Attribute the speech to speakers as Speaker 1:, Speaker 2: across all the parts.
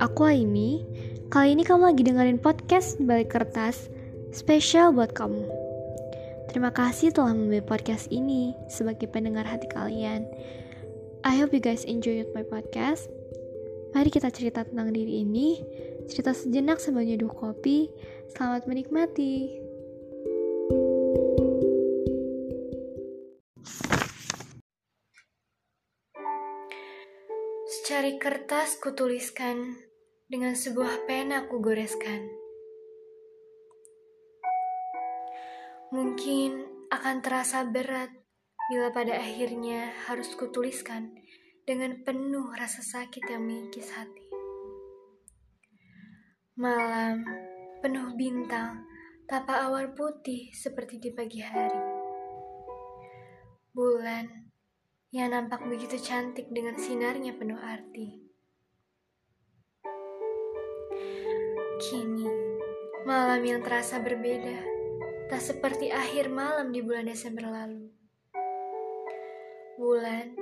Speaker 1: aku Aimi. Kali ini kamu lagi dengerin podcast Balik Kertas spesial buat kamu. Terima kasih telah memilih podcast ini sebagai pendengar hati kalian. I hope you guys enjoyed my podcast. Mari kita cerita tentang diri ini, cerita sejenak sambil nyeduh kopi. Selamat menikmati. Secari kertas kutuliskan, dengan sebuah pena kugoreskan. Mungkin akan terasa berat bila pada akhirnya harus kutuliskan dengan penuh rasa sakit yang mengikis hati. Malam penuh bintang, tapak awan putih seperti di pagi hari. Bulan yang nampak begitu cantik dengan sinarnya penuh arti. Kini, malam yang terasa berbeda, tak seperti akhir malam di bulan Desember lalu. Bulan,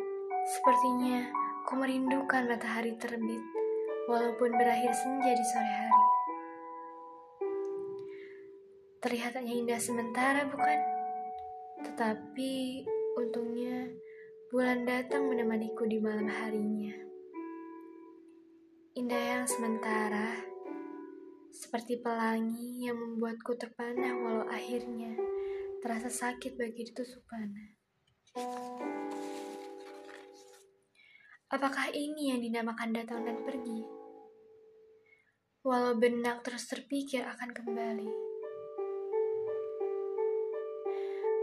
Speaker 1: sepertinya ku merindukan matahari terbit, walaupun berakhir senja di sore hari. Terlihat hanya indah sementara, bukan? Tetapi, untungnya, Bulan datang menemaniku di malam harinya. Indah yang sementara, seperti pelangi yang membuatku terpana walau akhirnya terasa sakit bagi ditusuk. Apakah ini yang dinamakan datang dan pergi? Walau benak terus terpikir akan kembali.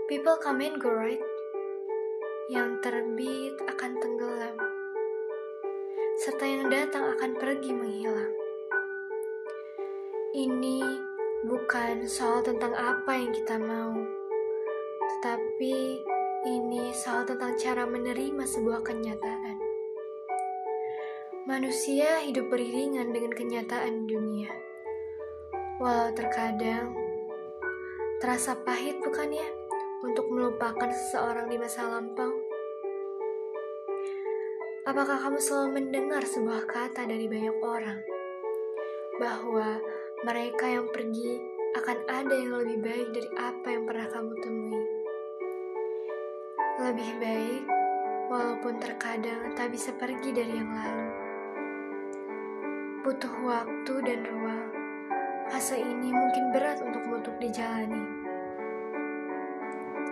Speaker 1: People come and go, right? yang terbit akan tenggelam, serta yang datang akan pergi menghilang. Ini bukan soal tentang apa yang kita mau, tetapi ini soal tentang cara menerima sebuah kenyataan. Manusia hidup beriringan dengan kenyataan dunia, walau terkadang terasa pahit, bukan ya? untuk melupakan seseorang di masa lampau? Apakah kamu selalu mendengar sebuah kata dari banyak orang bahwa mereka yang pergi akan ada yang lebih baik dari apa yang pernah kamu temui? Lebih baik, walaupun terkadang tak bisa pergi dari yang lalu. Butuh waktu dan ruang. Fase ini mungkin berat untuk untuk dijalani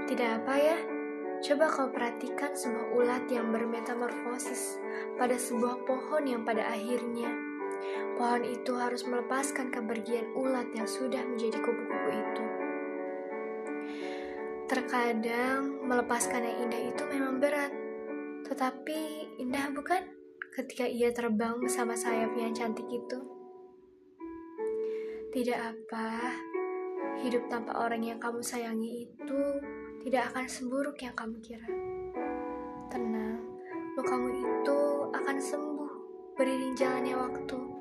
Speaker 1: tidak apa ya, coba kau perhatikan sebuah ulat yang bermetamorfosis pada sebuah pohon yang pada akhirnya pohon itu harus melepaskan kepergian ulat yang sudah menjadi kupu-kupu itu. Terkadang melepaskan yang indah itu memang berat, tetapi indah bukan ketika ia terbang bersama sayap yang cantik itu. Tidak apa, hidup tanpa orang yang kamu sayangi itu tidak akan seburuk yang kamu kira. Tenang, lukamu itu akan sembuh beriring jalannya waktu.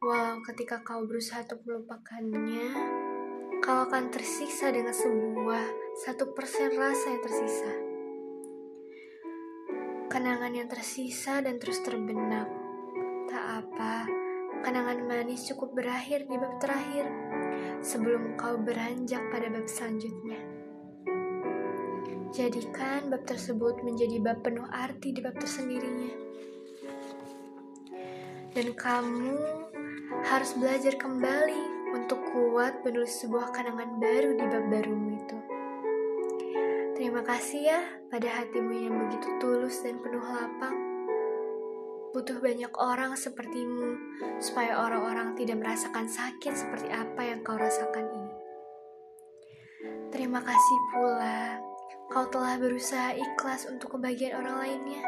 Speaker 1: Walau ketika kau berusaha untuk melupakannya, kau akan tersiksa dengan sebuah satu persen rasa yang tersisa. Kenangan yang tersisa dan terus terbenak. Tak apa, kenangan manis cukup berakhir di bab terakhir sebelum kau beranjak pada bab selanjutnya. Jadikan bab tersebut menjadi bab penuh arti di bab tersendirinya. Dan kamu harus belajar kembali untuk kuat menulis sebuah kenangan baru di bab barumu itu. Terima kasih ya pada hatimu yang begitu tulus dan penuh lapang. Butuh banyak orang sepertimu supaya orang-orang tidak merasakan sakit seperti apa yang kau rasakan ini. Terima kasih pula kau telah berusaha ikhlas untuk kebahagiaan orang lainnya.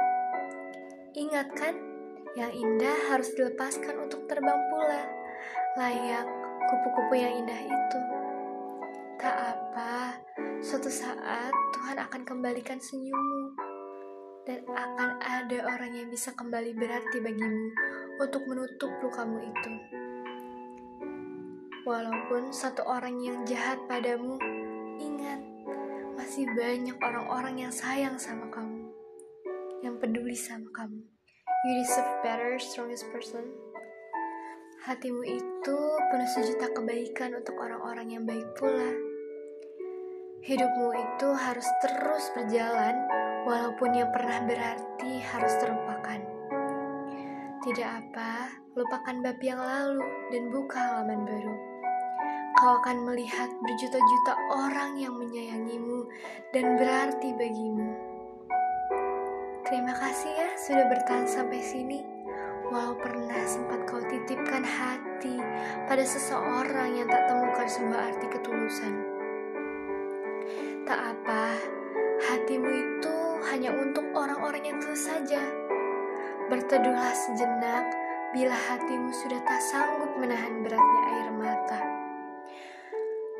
Speaker 1: Ingat kan, yang indah harus dilepaskan untuk terbang pula, layak kupu-kupu yang indah itu. Tak apa, suatu saat Tuhan akan kembalikan senyummu, dan akan ada orang yang bisa kembali berarti bagimu untuk menutup lukamu itu. Walaupun satu orang yang jahat padamu, ingat masih banyak orang-orang yang sayang sama kamu, yang peduli sama kamu. You deserve better, strongest person. hatimu itu penuh sejuta kebaikan untuk orang-orang yang baik pula. Hidupmu itu harus terus berjalan, walaupun yang pernah berarti harus terlupakan. Tidak apa, lupakan bab yang lalu dan buka halaman baru. Kau akan melihat berjuta-juta orang yang menyayangimu dan berarti bagimu. Terima kasih ya sudah bertahan sampai sini. Walau pernah sempat kau titipkan hati pada seseorang yang tak temukan sebuah arti ketulusan. Tak apa, hatimu itu hanya untuk orang-orang yang tulus saja. Berteduhlah sejenak bila hatimu sudah tak sanggup menahan beratnya air mata.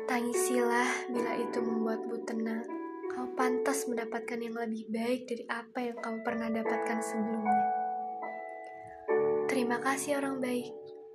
Speaker 1: Tangisilah bila itu membuatmu tenang kau pantas mendapatkan yang lebih baik dari apa yang kau pernah dapatkan sebelumnya. Terima kasih orang baik.